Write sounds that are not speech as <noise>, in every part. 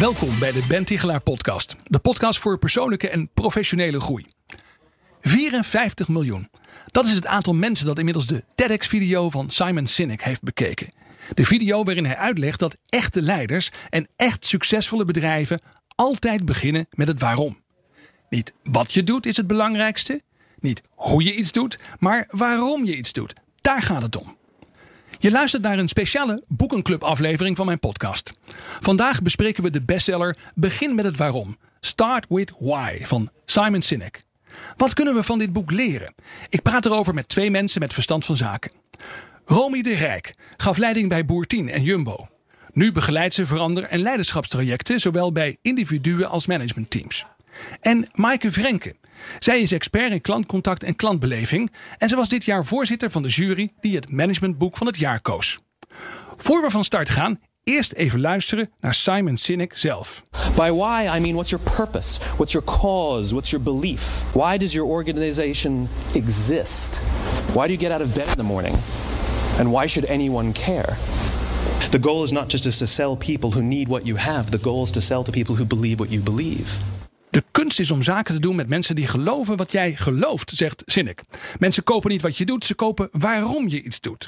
Welkom bij de Ben Tichelaar podcast. De podcast voor persoonlijke en professionele groei. 54 miljoen. Dat is het aantal mensen dat inmiddels de TEDx-video van Simon Sinek heeft bekeken. De video waarin hij uitlegt dat echte leiders en echt succesvolle bedrijven altijd beginnen met het waarom. Niet wat je doet is het belangrijkste, niet hoe je iets doet, maar waarom je iets doet. Daar gaat het om. Je luistert naar een speciale Boekenclub aflevering van mijn podcast. Vandaag bespreken we de bestseller Begin met het waarom. Start with why van Simon Sinek. Wat kunnen we van dit boek leren? Ik praat erover met twee mensen met verstand van zaken. Romy de Rijk gaf leiding bij Boertien en Jumbo. Nu begeleidt ze verander- en leiderschapstrajecten, zowel bij individuen als managementteams. En Maaike Vrenke. Zij is expert in klantcontact en klantbeleving. En ze was dit jaar voorzitter van de jury die het managementboek van het jaar koos. Voor we van start gaan, eerst even luisteren naar Simon Sinek zelf. By why, I mean what's your purpose? What's your cause? What's your belief? Why does your organization exist? Why do you get out of bed in the morning? And why should anyone care? The goal is not just to sell people who need what you have, the goal is to sell to people who believe what you believe. De kunst is om zaken te doen met mensen die geloven wat jij gelooft, zegt Sinek. Mensen kopen niet wat je doet, ze kopen waarom je iets doet.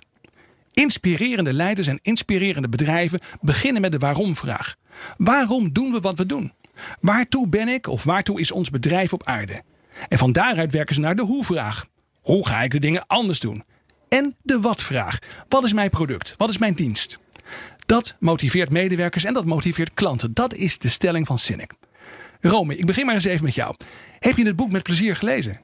Inspirerende leiders en inspirerende bedrijven beginnen met de waarom-vraag. Waarom doen we wat we doen? Waartoe ben ik of waartoe is ons bedrijf op aarde? En van daaruit werken ze naar de hoe-vraag. Hoe ga ik de dingen anders doen? En de wat-vraag. Wat is mijn product? Wat is mijn dienst? Dat motiveert medewerkers en dat motiveert klanten. Dat is de stelling van Sinek. Rome, ik begin maar eens even met jou. Heb je het boek met plezier gelezen?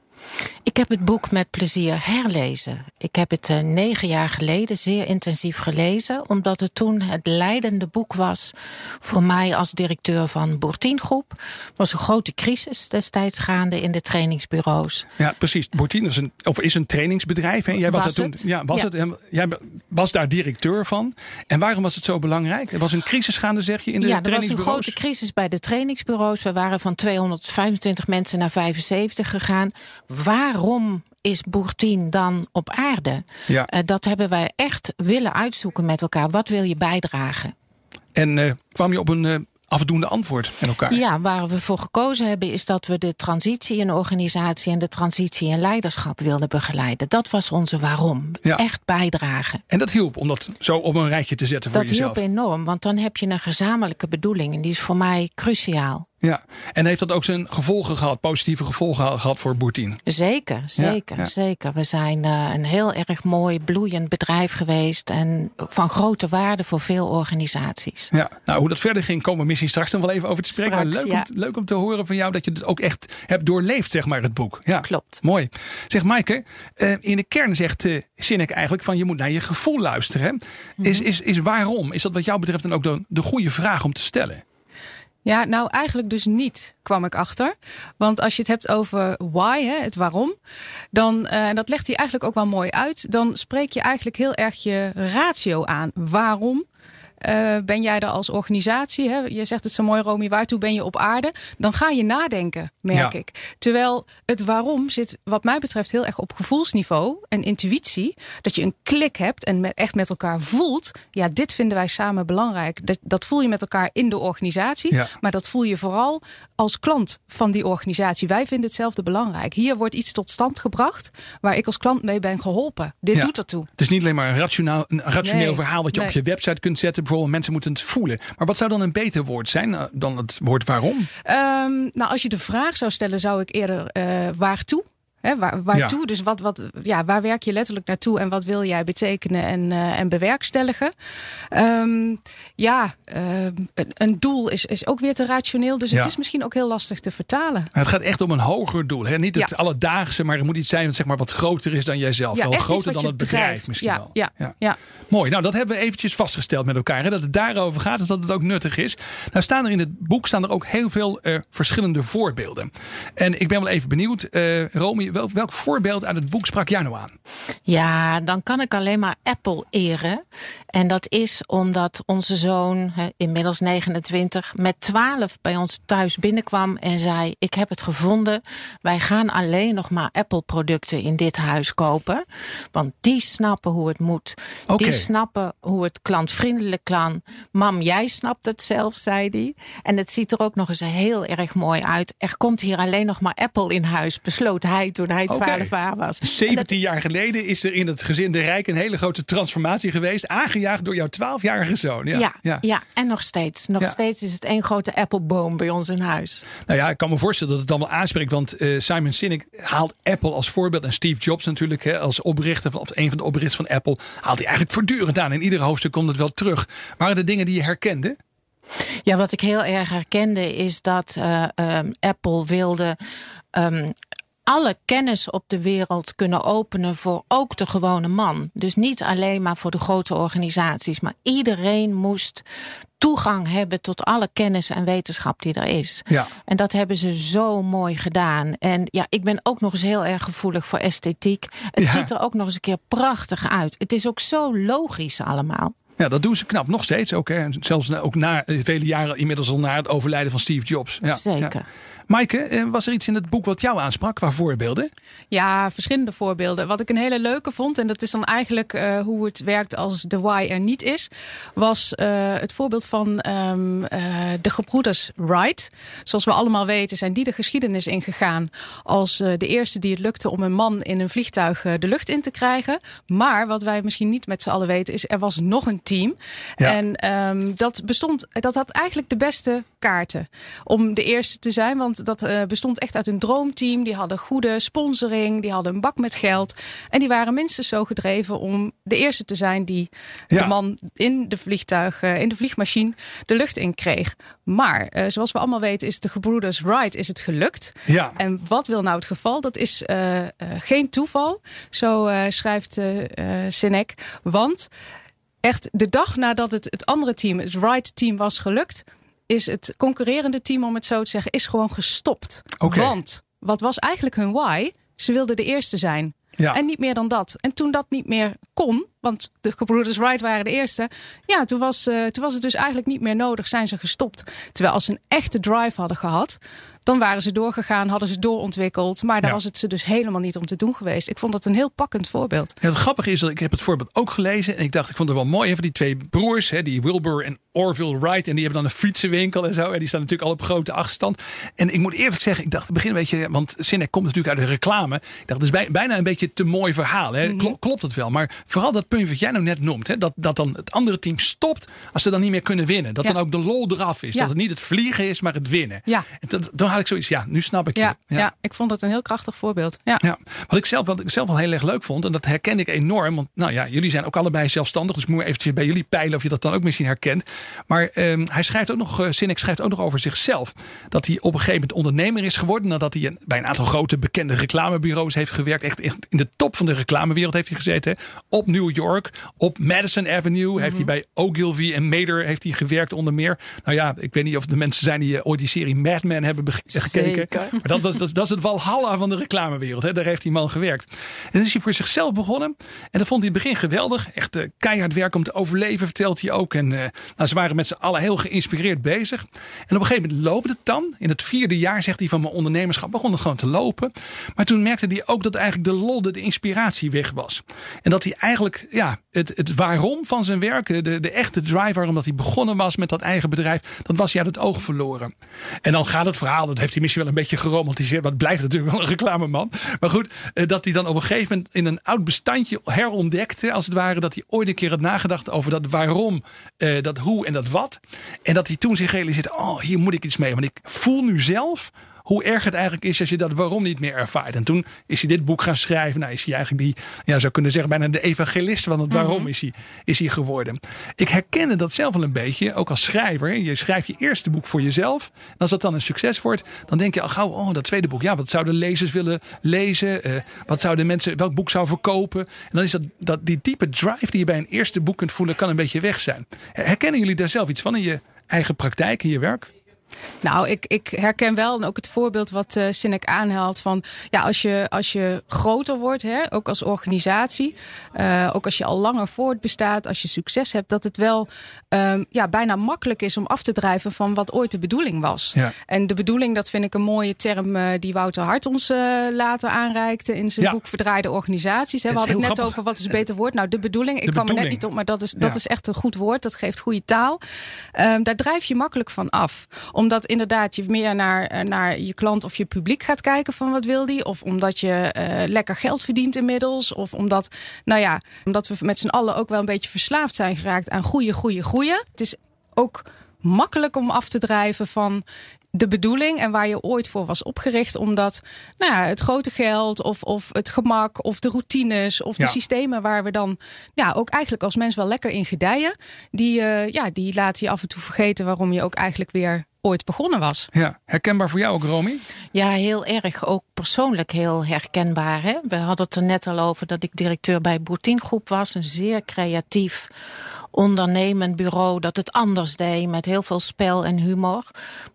Ik heb het boek met plezier herlezen. Ik heb het uh, negen jaar geleden zeer intensief gelezen, omdat het toen het leidende boek was voor mij als directeur van Bourtien Groep. was een grote crisis destijds gaande in de trainingsbureaus. Ja, precies. Bourtien is een, of is een trainingsbedrijf. Hè? Jij was, Was toen, het? ja, was Ja. Het, jij was daar directeur van. En waarom was het zo belangrijk? Er was een crisis gaande, zeg je, in de ja, er was een trainingsbureaus? grote crisis bij de trainingsbureaus. We waren van 225 mensen naar 75 gegaan. Waarom is Bourtien dan op aarde? Ja. Eh, dat hebben wij echt willen uitzoeken met elkaar. Wat wil je bijdragen? En eh, kwam je op een eh, afdoende antwoord met elkaar? Ja, waar we voor gekozen hebben is dat we de transitie in organisatie en de transitie in leiderschap wilden begeleiden. Dat was onze waarom. Ja. Echt bijdragen. En dat hielp om dat zo op een rijtje te zetten voor Dat jezelf. hielp enorm, want dan heb je een gezamenlijke bedoeling en die is voor mij cruciaal. Ja. En heeft dat ook zijn gevolgen gehad, positieve gevolgen gehad voor Boertien? Zeker, zeker, ja. zeker. We zijn eh, een heel erg mooi, bloeiend bedrijf geweest en van grote waarde voor veel organisaties. Ja, nou hoe dat verder ging, komen we misschien straks nog wel even over te spreken. maar leuk, ja. om, leuk om te horen van jou dat je het ook echt hebt doorleefd, zeg maar, het boek. Ja, Klopt. Mooi. Zeg Maaike, eh, in de kern zegt eh Sinek eigenlijk van je moet naar je gevoel luisteren. Hè? Mhm. Is, is, is waarom? Is dat wat jou betreft dan ook de, de goede vraag om te stellen? Ja, nou eigenlijk dus niet, kwam ik achter. Want als je het hebt over why, hè, het waarom, dan, eh, en dat legt hij eigenlijk ook wel mooi uit, dan spreek je eigenlijk heel erg je ratio aan. Waarom eh, ben jij er als organisatie? Hè? Je zegt het zo mooi, Romy, waartoe ben je op aarde? Dan ga je nadenken, merk Ja. ik. Terwijl het waarom zit, wat mij betreft, heel erg op gevoelsniveau en intuïtie. Dat je een klik hebt en met, echt met elkaar voelt. Ja, dit vinden wij samen belangrijk. Dat, dat voel je met elkaar in de organisatie. Ja. Maar dat voel je vooral als klant van die organisatie. Wij vinden hetzelfde belangrijk. Hier wordt iets tot stand gebracht waar ik als klant mee ben geholpen. Dit Ja. doet ertoe. Het is niet alleen maar een rationeel, een rationeel Nee, verhaal wat je op je website kunt zetten. Bijvoorbeeld mensen moeten het voelen. Maar wat zou dan een beter woord zijn eh, dan het woord waarom? Ehm, nou, als je de vraag zou stellen, zou ik eerder eh waartoe Hè, waar, waartoe? Dus wat, wat, ja, waar werk je letterlijk naartoe en wat wil jij betekenen en, uh, en bewerkstelligen? Um, ja, uh, een doel is, is ook weer te rationeel. Dus het is misschien ook heel lastig te vertalen. het gaat echt om een hoger doel. Hè? Niet het alledaagse, maar het moet iets zijn wat, zeg maar, wat groter is dan jijzelf. Ja, wel groter dan het bedrijf drijft. misschien wel. Ja, ja. Mooi. Nou, dat hebben we eventjes vastgesteld met elkaar. Hè? Dat het daarover gaat, dus dat het ook nuttig is. Nou staan er in het boek staan er ook heel veel uh, verschillende voorbeelden. En ik ben wel even benieuwd, Romy, welk, welk voorbeeld uit het boek sprak jij nou aan? Ja, dan kan ik alleen maar Apple eren. En dat is omdat onze zoon, inmiddels 29, met 12 bij ons thuis binnenkwam en zei: Ik heb het gevonden. Wij gaan alleen nog maar Apple-producten in dit huis kopen. Want die snappen hoe het moet. Okay. Die snappen hoe het klantvriendelijk kan. Mam, jij snapt het zelf, zei hij. En het ziet er ook nog eens heel erg mooi uit. Er komt hier alleen nog maar Apple in huis, besloot hij toen hij 12 okay. jaar was. 17 dat... jaar geleden is er in het gezin De Rijk een hele grote transformatie geweest. Aangejaagd door jouw 12-jarige zoon. Ja, ja, ja. ja en nog steeds. Nog ja. steeds is het één grote Apple-boom bij ons in huis. Nou ja, ik kan me voorstellen dat het allemaal aanspreekt. Want uh, Simon Sinek haalt Apple als voorbeeld. En Steve Jobs natuurlijk hè, als oprichter, of een van de oprichters van Apple. Haalt hij eigenlijk voortdurend aan. In ieder hoofdstuk komt het wel terug. Waren er dingen die je herkende? Ja, wat ik heel erg herkende is dat uh, um, Apple wilde um, alle kennis op de wereld kunnen openen voor ook de gewone man. Dus niet alleen maar voor de grote organisaties, maar iedereen moest toegang hebben tot alle kennis en wetenschap die er is. Ja. En dat hebben ze zo mooi gedaan. En ja, ik ben ook nog eens heel erg gevoelig voor esthetiek. Het ja. ziet er ook nog eens een keer prachtig uit. Het is ook zo logisch allemaal. Ja, dat doen ze knap nog steeds ook. Hè. Zelfs ook na vele jaren inmiddels al na het overlijden van Steve Jobs. Ja, Zeker. Ja. Maaike, was er iets in het boek wat jou aansprak qua voorbeelden? Ja, verschillende voorbeelden. Wat ik een hele leuke vond, en dat is dan eigenlijk uh, hoe het werkt als de why er niet is, was uh, het voorbeeld van um, uh, de gebroeders Wright. Zoals we allemaal weten zijn die de geschiedenis ingegaan als de eerste die het lukte om een man in een vliegtuig de lucht in te krijgen. Maar wat wij misschien niet met z'n allen weten is, er was nog een team. Ja. En um, dat bestond, dat had eigenlijk de beste kaarten om de eerste te zijn, want dat uh, bestond echt uit een droomteam. Die hadden goede sponsoring, die hadden een bak met geld. En die waren minstens zo gedreven om de eerste te zijn die ja. de man in de vliegtuig, uh, in de vliegmachine, de lucht in kreeg. Maar uh, zoals we allemaal weten, is de gebroeders Wright is het gelukt. Ja. En wat wil nou het geval? Dat is geen toeval. Zo schrijft Sinek. Want echt de dag nadat het, het andere team, het Wright-team, was gelukt, is het concurrerende team, om het zo te zeggen, is gewoon gestopt. Okay. Want wat was eigenlijk hun why? Ze wilden de eerste zijn. Ja. En niet meer dan dat. En toen dat niet meer kon, want de gebroeders Wright waren de eerste. Ja, toen was, uh, toen was het dus eigenlijk niet meer nodig, zijn ze gestopt. Terwijl als ze een echte drive hadden gehad, dan waren ze doorgegaan, hadden ze doorontwikkeld. Maar daar Ja. was het ze dus helemaal niet om te doen geweest. Ik vond dat een heel pakkend voorbeeld. Ja, het grappige is dat ik heb het voorbeeld ook gelezen. En ik dacht, ik vond het wel mooi. Even die twee broers, hè, die Wilbur en Orville Wright. En die hebben dan een fietsenwinkel en zo. En die staan natuurlijk al op grote achterstand. En ik moet eerlijk zeggen, ik dacht het begin een beetje... Want Sinek komt natuurlijk uit de reclame. Ik dacht, het is bij- bijna een beetje te mooi verhaal. Hè. Klo- Klopt het wel? Maar vooral dat punt wat jij nou net noemt. Hè, dat, dat dan het andere team stopt als ze dan niet meer kunnen winnen. Dat Ja. dan ook de lol eraf is. Ja. Dat het niet het vliegen is, maar het winnen. Ja. En dat, dan had ik zoiets, ja, nu snap ik je. Ja, ja. ik vond het een heel krachtig voorbeeld. Ja. Ja, wat ik zelf, wat ik zelf wel heel erg leuk vond, en dat herkende ik enorm. Want nou ja, jullie zijn ook allebei zelfstandig. Dus ik moet eventjes bij jullie peilen of je dat dan ook misschien herkent. Maar ehm, hij schrijft ook nog, uh, Sinek schrijft ook nog over zichzelf. Dat hij op een gegeven moment ondernemer is geworden. Nadat hij een, bij een aantal grote bekende reclamebureaus heeft gewerkt. Echt, echt in de top van de reclamewereld heeft hij gezeten. hè. Op New York, op Madison Avenue. Heeft hij bij Ogilvy en Mader heeft hij gewerkt onder meer. Nou ja, ik weet niet of de mensen zijn die eh, ooit die serie Mad Men hebben bege- gekeken. Zeker. Maar dat, was, dat, dat is het walhalla van de reclamewereld. Hè. Daar heeft die man gewerkt. En dan is hij voor zichzelf begonnen. En dat vond hij in het begin geweldig. Echt eh, keihard werk om te overleven, vertelt hij ook. En eh, nou, ze waren met z'n allen heel geïnspireerd bezig. En op een gegeven moment loopt het dan. In het vierde jaar, zegt hij, van mijn ondernemerschap begon het gewoon te lopen. Maar toen merkte hij ook dat eigenlijk de lol, de inspiratie weg was. En dat hij eigenlijk ja, het, het waarom van zijn werk, de, de echte drive waarom dat hij begonnen was met dat eigen bedrijf, dat was hij uit het oog verloren. En dan gaat het verhaal, dat heeft hij misschien wel een beetje geromantiseerd, maar het blijft natuurlijk wel een reclameman. Maar goed, eh, dat hij dan op een gegeven moment in een oud bestandje herontdekte, als het ware, dat hij ooit een keer had nagedacht over dat waarom, eh, dat hoe en dat wat. En dat hij toen zich realiseerde, oh, hier moet ik iets mee. Want ik voel nu zelf hoe erg het eigenlijk is als je dat waarom niet meer ervaart. En toen is hij dit boek gaan schrijven. Nou is hij eigenlijk die, ja, zou kunnen zeggen, bijna de evangelist van het waarom is, hij, is hij geworden. Ik herkende dat zelf wel een beetje, ook als schrijver. Je schrijft je eerste boek voor jezelf. En als dat dan een succes wordt, dan denk je al gauw, oh, dat tweede boek. Ja, wat zouden lezers willen lezen? Uh, wat zouden mensen, welk boek zou verkopen? En dan is dat, dat die diepe drive die je bij een eerste boek kunt voelen, kan een beetje weg zijn. Herkennen jullie daar zelf iets van in je eigen praktijk, in je werk? Nou, ik, ik herken wel en ook het voorbeeld wat uh, Sinek aanhaalt van ja, als je, als je groter wordt, hè, ook als organisatie, uh, ook als je al langer voortbestaat, als je succes hebt, dat het wel um, ja, bijna makkelijk is om af te drijven van wat ooit de bedoeling was. Ja. En de bedoeling, dat vind ik een mooie term uh, die Wouter Hart ons later aanreikte in zijn ja. boek Verdraaide Organisaties. Hè. We hadden het net over wat is een beter woord. Nou, de bedoeling, ik kwam er net niet op, maar dat is, dat is echt een goed woord. Dat geeft goede taal. Um, daar drijf je makkelijk van af omdat inderdaad je meer naar, eh, naar je klant of je publiek gaat kijken van wat wil die. Of omdat je uh, lekker geld verdient inmiddels. Of omdat, nou ja, omdat we met z'n allen ook wel een beetje verslaafd zijn geraakt aan goede, goede, goede. Het is ook makkelijk om af te drijven van de bedoeling en waar je ooit voor was opgericht. Omdat nou ja, het grote geld of, of het gemak of de routines of de systemen waar we dan ja, ook eigenlijk als mens wel lekker in gedijen. Die, uh, ja, die laten je af en toe vergeten waarom je ook eigenlijk weer ooit begonnen was. Ja, herkenbaar voor jou ook, Romy? Ja, heel erg. Ook persoonlijk heel herkenbaar. Hè? We hadden het er net al over dat ik directeur bij Boertien Groep was. Een zeer creatief ondernemend bureau dat het anders deed met heel veel spel en humor.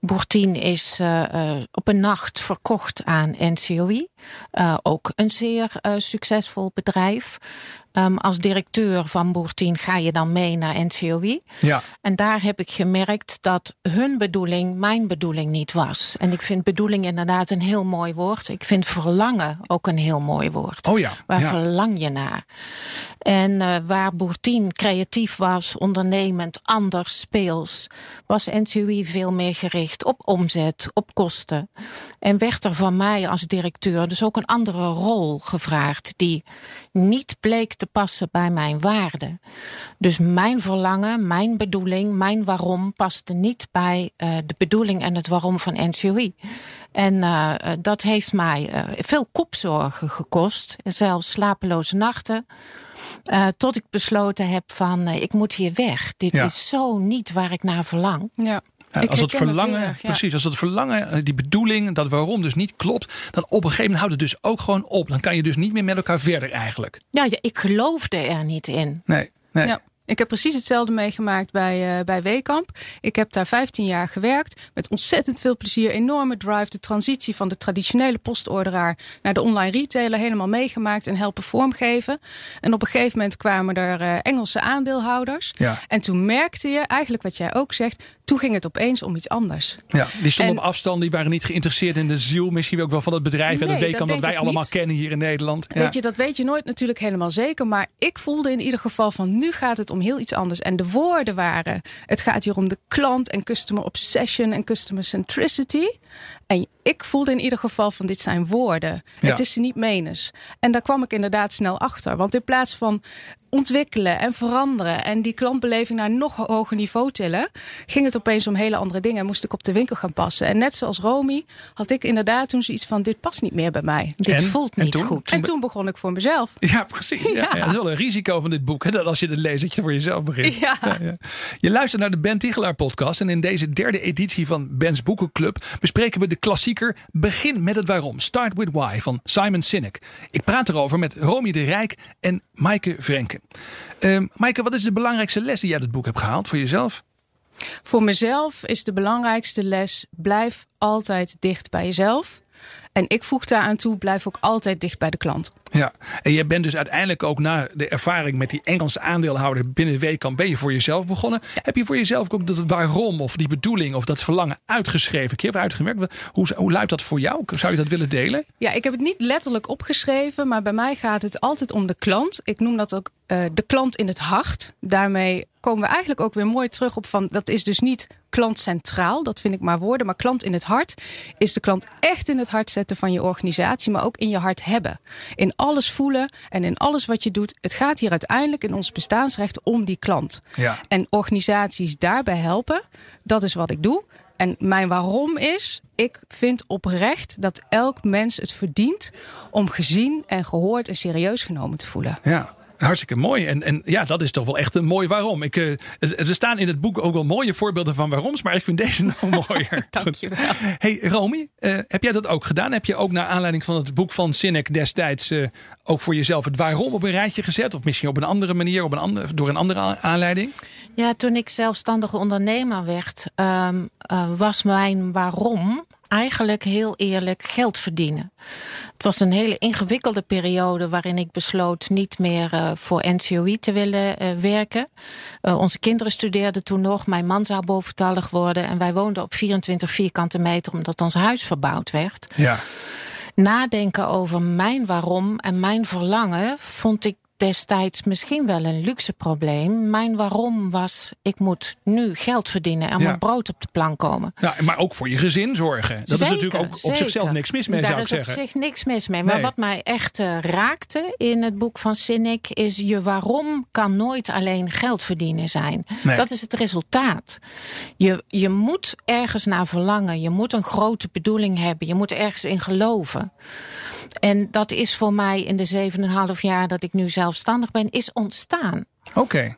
Boertien is uh, uh, op een nacht verkocht aan NCOI. Uh, ook een zeer succesvol bedrijf. Um, als directeur van Boertien ga je dan mee naar NCOI. Ja. En daar heb ik gemerkt dat hun bedoeling mijn bedoeling niet was. En ik vind bedoeling inderdaad een heel mooi woord. Ik vind verlangen ook een heel mooi woord. Oh ja. Waar ja. verlang je naar? En uh, waar Boertien creatief was, ondernemend, anders, speels, was NCOI veel meer gericht op omzet, op kosten. En werd er van mij als directeur dus ook een andere rol gevraagd, die niet bleek te passen bij mijn waarden. Dus mijn verlangen, mijn bedoeling, mijn waarom paste niet bij uh, de bedoeling en het waarom van NCOI. En uh, dat heeft mij uh, veel kopzorgen gekost, zelfs slapeloze nachten. Uh, tot ik besloten heb van ik moet hier weg. Dit ja. is zo niet waar ik naar verlang. Ja. Als het verlangen, erg, ja. precies, als het verlangen, die bedoeling, dat waarom dus niet klopt, dan op een gegeven moment houdt het dus ook gewoon op. Dan kan je dus niet meer met elkaar verder eigenlijk. Ja, ja ik geloofde er niet in. Nee, nee. Ja. Ik heb precies hetzelfde meegemaakt bij, uh, bij Wekamp. Ik heb daar 15 jaar gewerkt. Met ontzettend veel plezier, enorme drive. De transitie van de traditionele postorderaar naar de online retailer helemaal meegemaakt en helpen vormgeven. En op een gegeven moment kwamen er uh, Engelse aandeelhouders. Ja. En toen merkte je eigenlijk wat jij ook zegt. Toen ging het opeens om iets anders. Ja, die stonden en, op afstand, die waren niet geïnteresseerd in de ziel, misschien ook wel van het bedrijf nee, en dat Wekamp dat wij allemaal niet. kennen hier in Nederland. Ja. Weet je, dat weet je nooit natuurlijk helemaal zeker. Maar ik voelde in ieder geval van nu gaat het om heel iets anders. En de woorden waren: het gaat hier om de klant en customer obsession en customer centricity. En ik voelde in ieder geval van dit zijn woorden. Ja. Het is ze niet menens. En daar kwam ik inderdaad snel achter. Want in plaats van ontwikkelen en veranderen en die klantbeleving naar een nog hoger niveau tillen, ging het opeens om hele andere dingen en moest ik op de winkel gaan passen. En net zoals Romy had ik inderdaad toen zoiets van: dit past niet meer bij mij. Dit en, voelt niet goed. En toen begon ik voor mezelf. <laughs> Ja, precies. Ja. Ja. Ja, dat is wel een risico van dit boek, hè, dat als je het leest, dat je voor jezelf begint. Ja. Je luistert naar de Ben Tichelaar podcast en in deze derde editie van Ben's Boekenclub bespreken we de Begin met het waarom. Start with why van Simon Sinek. Ik praat erover met Romy de Rijk en Maaike Vrenken. Uh, Maaike, wat is de belangrijkste les die jij uit het boek hebt gehaald voor jezelf? Voor mezelf is de belangrijkste les: blijf altijd dicht bij jezelf. En ik voeg daaraan toe, blijf ook altijd dicht bij de klant. Ja, en je bent dus uiteindelijk ook na de ervaring met die Engelse aandeelhouder binnen Weekamp, ben je voor jezelf begonnen. Ja. Heb je voor jezelf ook dat waarom of die bedoeling of dat verlangen uitgeschreven? Keer uitgewerkt. Hoe, hoe luidt dat voor jou? Zou je dat willen delen? Ja, ik heb het niet letterlijk opgeschreven, maar bij mij gaat het altijd om de klant. Ik noem dat ook uh, de klant in het hart. Daarmee komen we eigenlijk ook weer mooi terug op van dat is dus niet klant centraal, dat vind ik maar woorden, maar klant in het hart is de klant echt in het hart zetten van je organisatie, maar ook in je hart hebben. In alles voelen en in alles wat je doet. Het gaat hier uiteindelijk in ons bestaansrecht om die klant. Ja. En organisaties daarbij helpen, dat is wat ik doe. En mijn waarom is, ik vind oprecht dat elk mens het verdient om gezien en gehoord en serieus genomen te voelen. Ja. Hartstikke mooi. En, en ja, dat is toch wel echt een mooi waarom. Ik, uh, er staan in het boek ook wel mooie voorbeelden van waaroms, maar ik vind deze <laughs> nog <laughs> mooier. Dankjewel. Hey Romy, uh, heb jij dat ook gedaan? Heb je ook naar aanleiding van het boek van Sinek destijds uh, ook voor jezelf het waarom op een rijtje gezet? Of misschien op een andere manier, op een andere, door een andere aanleiding? Ja, toen ik zelfstandige ondernemer werd, um, was mijn waarom eigenlijk heel eerlijk geld verdienen. Het was een hele ingewikkelde periode waarin ik besloot niet meer uh, voor NCOI te willen uh, werken. Uh, onze kinderen studeerden toen nog. Mijn man zou boventallig worden. En wij woonden op 24 vierkante meter omdat ons huis verbouwd werd. Ja. Nadenken over mijn waarom en mijn verlangen vond ik destijds misschien wel een luxe probleem. Mijn waarom was, ik moet nu geld verdienen en Ja. mijn brood op de plank komen. Nou, maar ook voor je gezin zorgen. Dat is natuurlijk ook op zeker. zichzelf niks mis mee, Daar zou ik is op zeggen. zich niks mis mee. Maar Nee. wat mij echt eh, raakte in het boek van Sinek is je waarom kan nooit alleen geld verdienen zijn. Nee. Dat is het resultaat. Je, je moet ergens naar verlangen. Je moet een grote bedoeling hebben. Je moet ergens in geloven. En dat is voor mij in de 7,5 jaar dat ik nu zelfstandig ben, is ontstaan. Oké.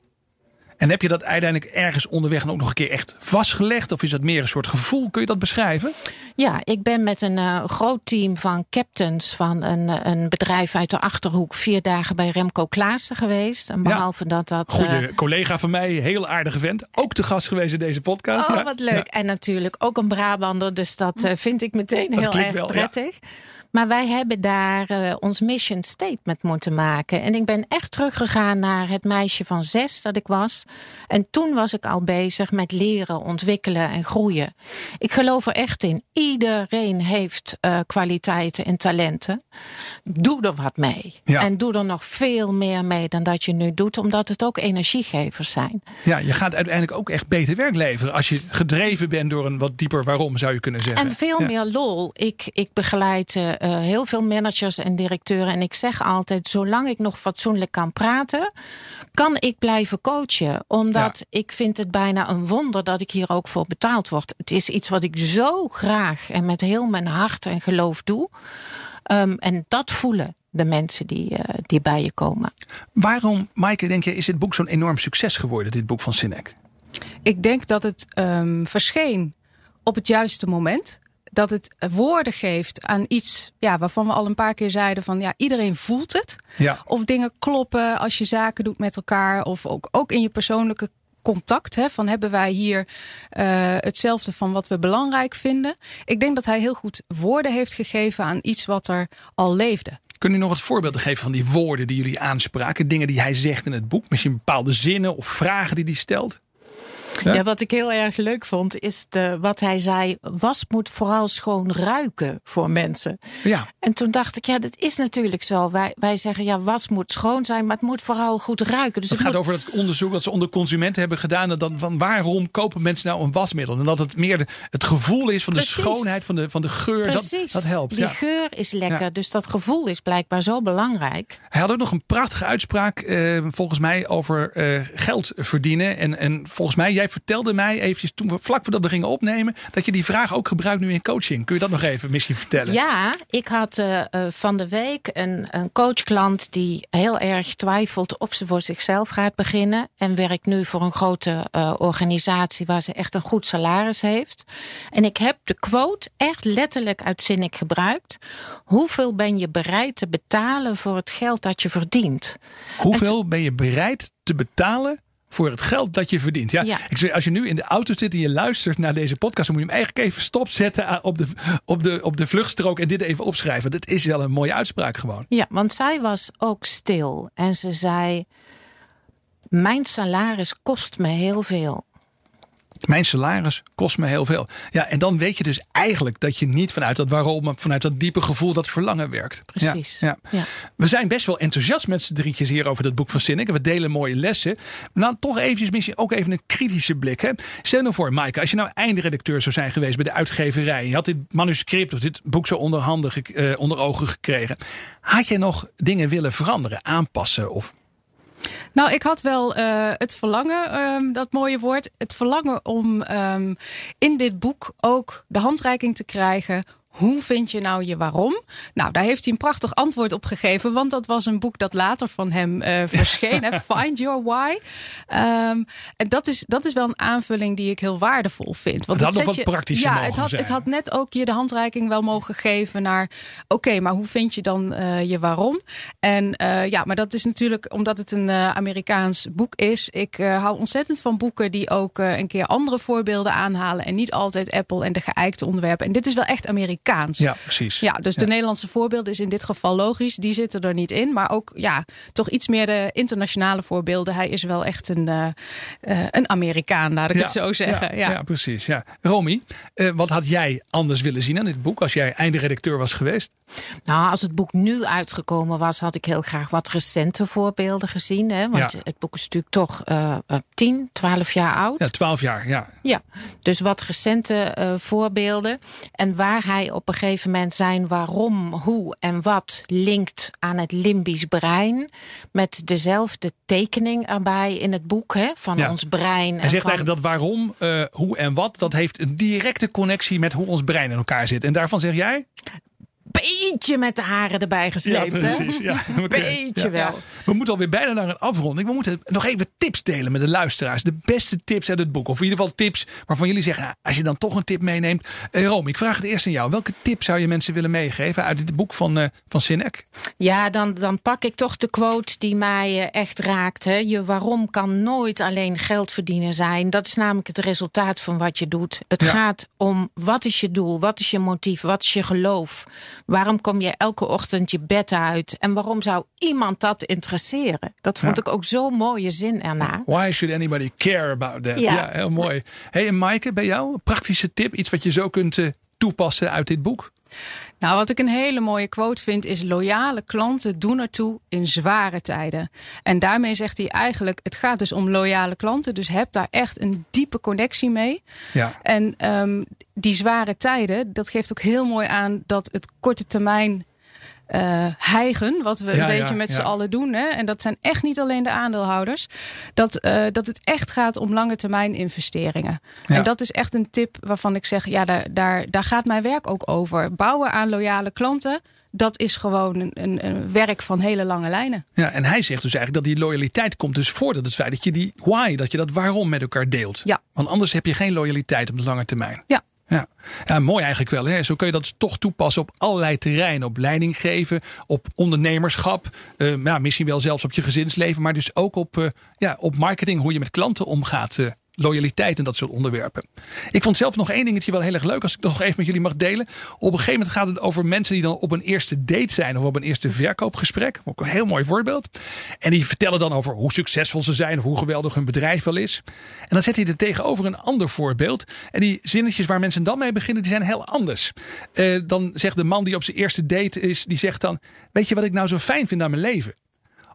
En heb je dat uiteindelijk ergens onderweg ook nog een keer echt vastgelegd? Of is dat meer een soort gevoel? Kun je dat beschrijven? Ja, ik ben met een eh, groot team van captains van een, eh, een bedrijf uit de Achterhoek vier dagen bij Remco Klaassen geweest. En behalve dat dat... eh, Goede collega van mij, heel aardige vent. Ook te gast geweest in deze podcast. Oh, Ja. wat leuk. Ja. En natuurlijk ook een Brabander, dus dat eh, vind ik meteen Dat heel erg wel, prettig. Maar wij hebben daar eh, ons mission statement moeten maken. En ik ben echt teruggegaan naar het meisje van zes dat ik was. En toen was ik al bezig met leren, ontwikkelen en groeien. Ik geloof er echt in. Iedereen heeft eh, kwaliteiten en talenten. Doe er wat mee. Ja. En doe er nog veel meer mee dan dat je nu doet, omdat het ook energiegevers zijn. Ja, je gaat uiteindelijk ook echt beter werk leveren. Als je gedreven bent door een wat dieper waarom, zou je kunnen zeggen. En veel Ja. meer lol. Ik, ik begeleid eh, eh, heel veel managers en directeuren. En ik zeg altijd: zolang ik nog fatsoenlijk kan praten, kan ik blijven coachen. Omdat ik vind het bijna een wonder dat ik hier ook voor betaald word. Het is iets wat ik zo graag en met heel mijn hart en geloof doe. Ehm, en dat voelen de mensen die, eh, die bij je komen. Waarom, Maaike, denk je, is dit boek zo'n enorm succes geworden, dit boek van Sinek? Ik denk dat het ehm, verscheen op het juiste moment. Dat het woorden geeft aan iets ja, waarvan we al een paar keer zeiden van ja, iedereen voelt het. Ja. Of dingen kloppen als je zaken doet met elkaar. Of ook, ook in je persoonlijke contact. Hè, van hebben wij hier eh, hetzelfde van wat we belangrijk vinden. Ik denk dat hij heel goed woorden heeft gegeven aan iets wat er al leefde. Kunnen u nog wat voorbeelden geven van die woorden die jullie aanspraken? Dingen die hij zegt in het boek? Misschien bepaalde zinnen of vragen die hij stelt? Ja? Ja? wat ik heel erg leuk vond, is de, wat hij zei: was moet vooral schoon ruiken voor mensen. Ja. En toen dacht ik, ja, dat is natuurlijk zo. Wij, wij zeggen, ja, was moet schoon zijn, maar het moet vooral goed ruiken. Dus Het het gaat moet- over het onderzoek dat ze onder consumenten hebben gedaan. En dan van waarom kopen mensen nou een wasmiddel? En dat het meer de, het gevoel is van de schoonheid, van de, van de geur. Dat, Precies. dat helpt. Die Ja. geur is lekker. Ja. Dus dat gevoel is blijkbaar zo belangrijk. Hij had ook nog een prachtige uitspraak, eh, volgens mij, over eh, geld verdienen. En, en volgens mij, jij vertelde mij eventjes toen we vlak voordat we gingen opnemen, dat je die vraag ook gebruikt nu in coaching. Kun je dat nog even misschien vertellen? Ja, ik had eh, eh, van de week een, een coachklant die heel erg twijfelt of ze voor zichzelf gaat beginnen. En werkt nu voor een grote eh, organisatie waar ze echt een goed salaris heeft. En ik heb de quote echt letterlijk uitzinnig gebruikt. Hoeveel ben je bereid te betalen voor het geld dat je verdient? Hoeveel ben je bereid te betalen voor het geld dat je verdient? Ja, Ja. Ik zeg, als je nu in de auto zit en je luistert naar deze podcast, dan moet je hem eigenlijk even stopzetten aan- op de, op, de, op de vluchtstrook en dit even opschrijven. Dat is wel een mooie uitspraak gewoon. Ja, want zij was ook stil en ze zei: Mijn salaris kost me heel veel. Mijn salaris kost me heel veel. Ja, en dan weet je dus eigenlijk dat je niet vanuit dat waarom, maar vanuit dat diepe gevoel, dat verlangen werkt. Precies. Ja, Ja. We zijn best wel enthousiast met z'n drietjes hier over dat boek van Sinek. We delen mooie lessen. Nou, toch eventjes misschien ook even een kritische blik. Hè? Stel nou voor, Maaike, als je nou eindredacteur zou zijn geweest bij de uitgeverij. Je had dit manuscript of dit boek zo onder, handen, eh, onder ogen gekregen. Had je nog dingen willen veranderen, aanpassen? Of Nou, ik had wel uh, het verlangen, um, dat mooie woord, het verlangen om um, in dit boek ook de handreiking te krijgen hoe vind je nou je waarom? Nou, daar heeft hij een prachtig antwoord op gegeven. Want dat was een boek dat later van hem uh, <laughs> verscheen. Find Your Why. Um, en dat is, dat is wel een aanvulling die ik heel waardevol vind. Want het had nog wat praktischer Ja, het had, zijn. het had net ook je de handreiking wel mogen geven naar... oké, maar hoe vind je dan uh, je waarom? En uh, ja, maar dat is natuurlijk omdat het een Amerikaans boek is. Ik hou ontzettend van boeken die ook een keer andere voorbeelden aanhalen... en niet altijd Apple en de geëikte onderwerpen. En dit is wel echt Amerikaans. Ja, precies. Ja, dus de Nederlandse voorbeelden is in dit geval logisch. Die zitten er niet in. Maar ook ja, toch iets meer de internationale voorbeelden. Hij is wel echt een, uh, uh, een Amerikaan, laat ik ja, het zo zeggen. Ja, ja. ja precies. Ja. Romy, uh, wat had jij anders willen zien aan dit boek als jij eindredacteur was geweest? Nou, als het boek nu uitgekomen was, had ik heel graag wat recente voorbeelden gezien. Hè? Want Ja. het boek is natuurlijk toch uh, 10, 12 jaar oud. Ja, twaalf jaar. Ja. Ja, dus wat recente uh, voorbeelden. En waar hij op een gegeven moment zijn waarom, hoe en wat linkt aan het limbisch brein. Met dezelfde tekening erbij in het boek hè, van Ja. ons brein. Hij en zegt van, eigenlijk dat waarom, uh, hoe en wat, dat heeft een directe connectie met hoe ons brein in elkaar zit. En daarvan zeg jij? Beetje met de haren erbij gesleept. ja, precies. Hè? Ja. <laughs> Beetje Ja. wel. We moeten alweer bijna naar een afronding. We moeten nog even tips delen met de luisteraars. De beste tips uit het boek. Of in ieder geval tips waarvan jullie zeggen, nou, als je dan toch een tip meeneemt. Uh, Rome, ik vraag het eerst aan jou. Welke tip zou je mensen willen meegeven uit dit boek van, uh, van Sinek? Ja, dan, dan pak ik toch de quote die mij uh, echt raakt. Hè. Je waarom kan nooit alleen geld verdienen zijn. Dat is namelijk het resultaat van wat je doet. Het Ja. gaat om wat is je doel, wat is je motief, wat is je geloof. Waarom kom je elke ochtend je bed uit? En waarom zou iemand dat interesseren? Dat vond Ja. ik ook zo'n mooie zin erna. Why should anybody care about that? Ja, Ja. heel mooi. Hey, en Maaike, bij jou een praktische tip? Iets wat je zo kunt uh, toepassen uit dit boek? Nou, wat ik een hele mooie quote vind is: loyale klanten doen ertoe in zware tijden. En daarmee zegt hij eigenlijk: het gaat dus om loyale klanten, dus heb daar echt een diepe connectie mee. Ja. En um, die zware tijden, dat geeft ook heel mooi aan dat het korte termijn. Uh, hijgen, wat we Ja, een beetje ja, met ja. z'n allen doen. Hè? En dat zijn echt niet alleen de aandeelhouders. Dat, uh, dat het echt gaat om lange termijn investeringen. En dat is echt een tip waarvan ik zeg: ja, daar, daar, daar gaat mijn werk ook over. Bouwen aan loyale klanten. Dat is gewoon een, een, een werk van hele lange lijnen. Ja, en hij zegt dus eigenlijk dat die loyaliteit komt dus voordat het feit dat je die why, dat je dat waarom met elkaar deelt. Ja. Want anders heb je geen loyaliteit op de lange termijn. Ja. Ja. mooi eigenlijk wel. Hè? Zo kun je dat toch toepassen op allerlei terreinen. Op leiding geven, op ondernemerschap. Uh, ja, misschien wel zelfs op je gezinsleven. Maar dus ook op, uh, ja, op marketing, hoe je met klanten omgaat. Uh, loyaliteit en dat soort onderwerpen. Ik vond zelf nog één dingetje wel heel erg leuk. Als ik dat nog even met jullie mag delen. Op een gegeven moment gaat het over mensen die dan op een eerste date zijn. Of op een eerste verkoopgesprek. Ook een heel mooi voorbeeld. En die vertellen dan over hoe succesvol ze zijn. Of hoe geweldig hun bedrijf wel is. En dan zet hij er tegenover een ander voorbeeld. En die zinnetjes waar mensen dan mee beginnen. Die zijn heel anders. Uh, dan zegt de man die op zijn eerste date is. Die zegt dan. Weet je wat ik nou zo fijn vind aan mijn leven?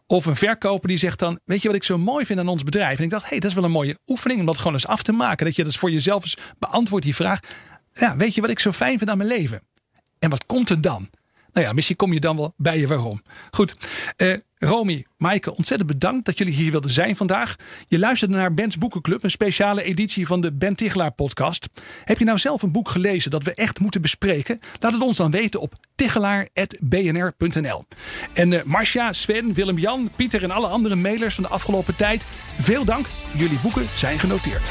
Of een verkoper die zegt dan: Weet je wat ik zo mooi vind aan ons bedrijf? En ik dacht: hey, dat is wel een mooie oefening om dat gewoon eens af te maken. Dat je dat voor jezelf eens beantwoordt, die vraag. Ja, weet je wat ik zo fijn vind aan mijn leven? En wat komt er dan? Nou ja, misschien kom je dan wel bij je waarom. Goed, uh, Romy, Maaike, ontzettend bedankt dat jullie hier wilden zijn vandaag. Je luisterde naar Bens Boekenclub, een speciale editie van de Ben Tichelaar podcast. Heb je nou zelf een boek gelezen dat we echt moeten bespreken? Laat het ons dan weten op tichelaar.bnr.nl. En uh, Marcia, Sven, Willem-Jan, Pieter en alle andere mailers van de afgelopen tijd, veel dank. Jullie boeken zijn genoteerd.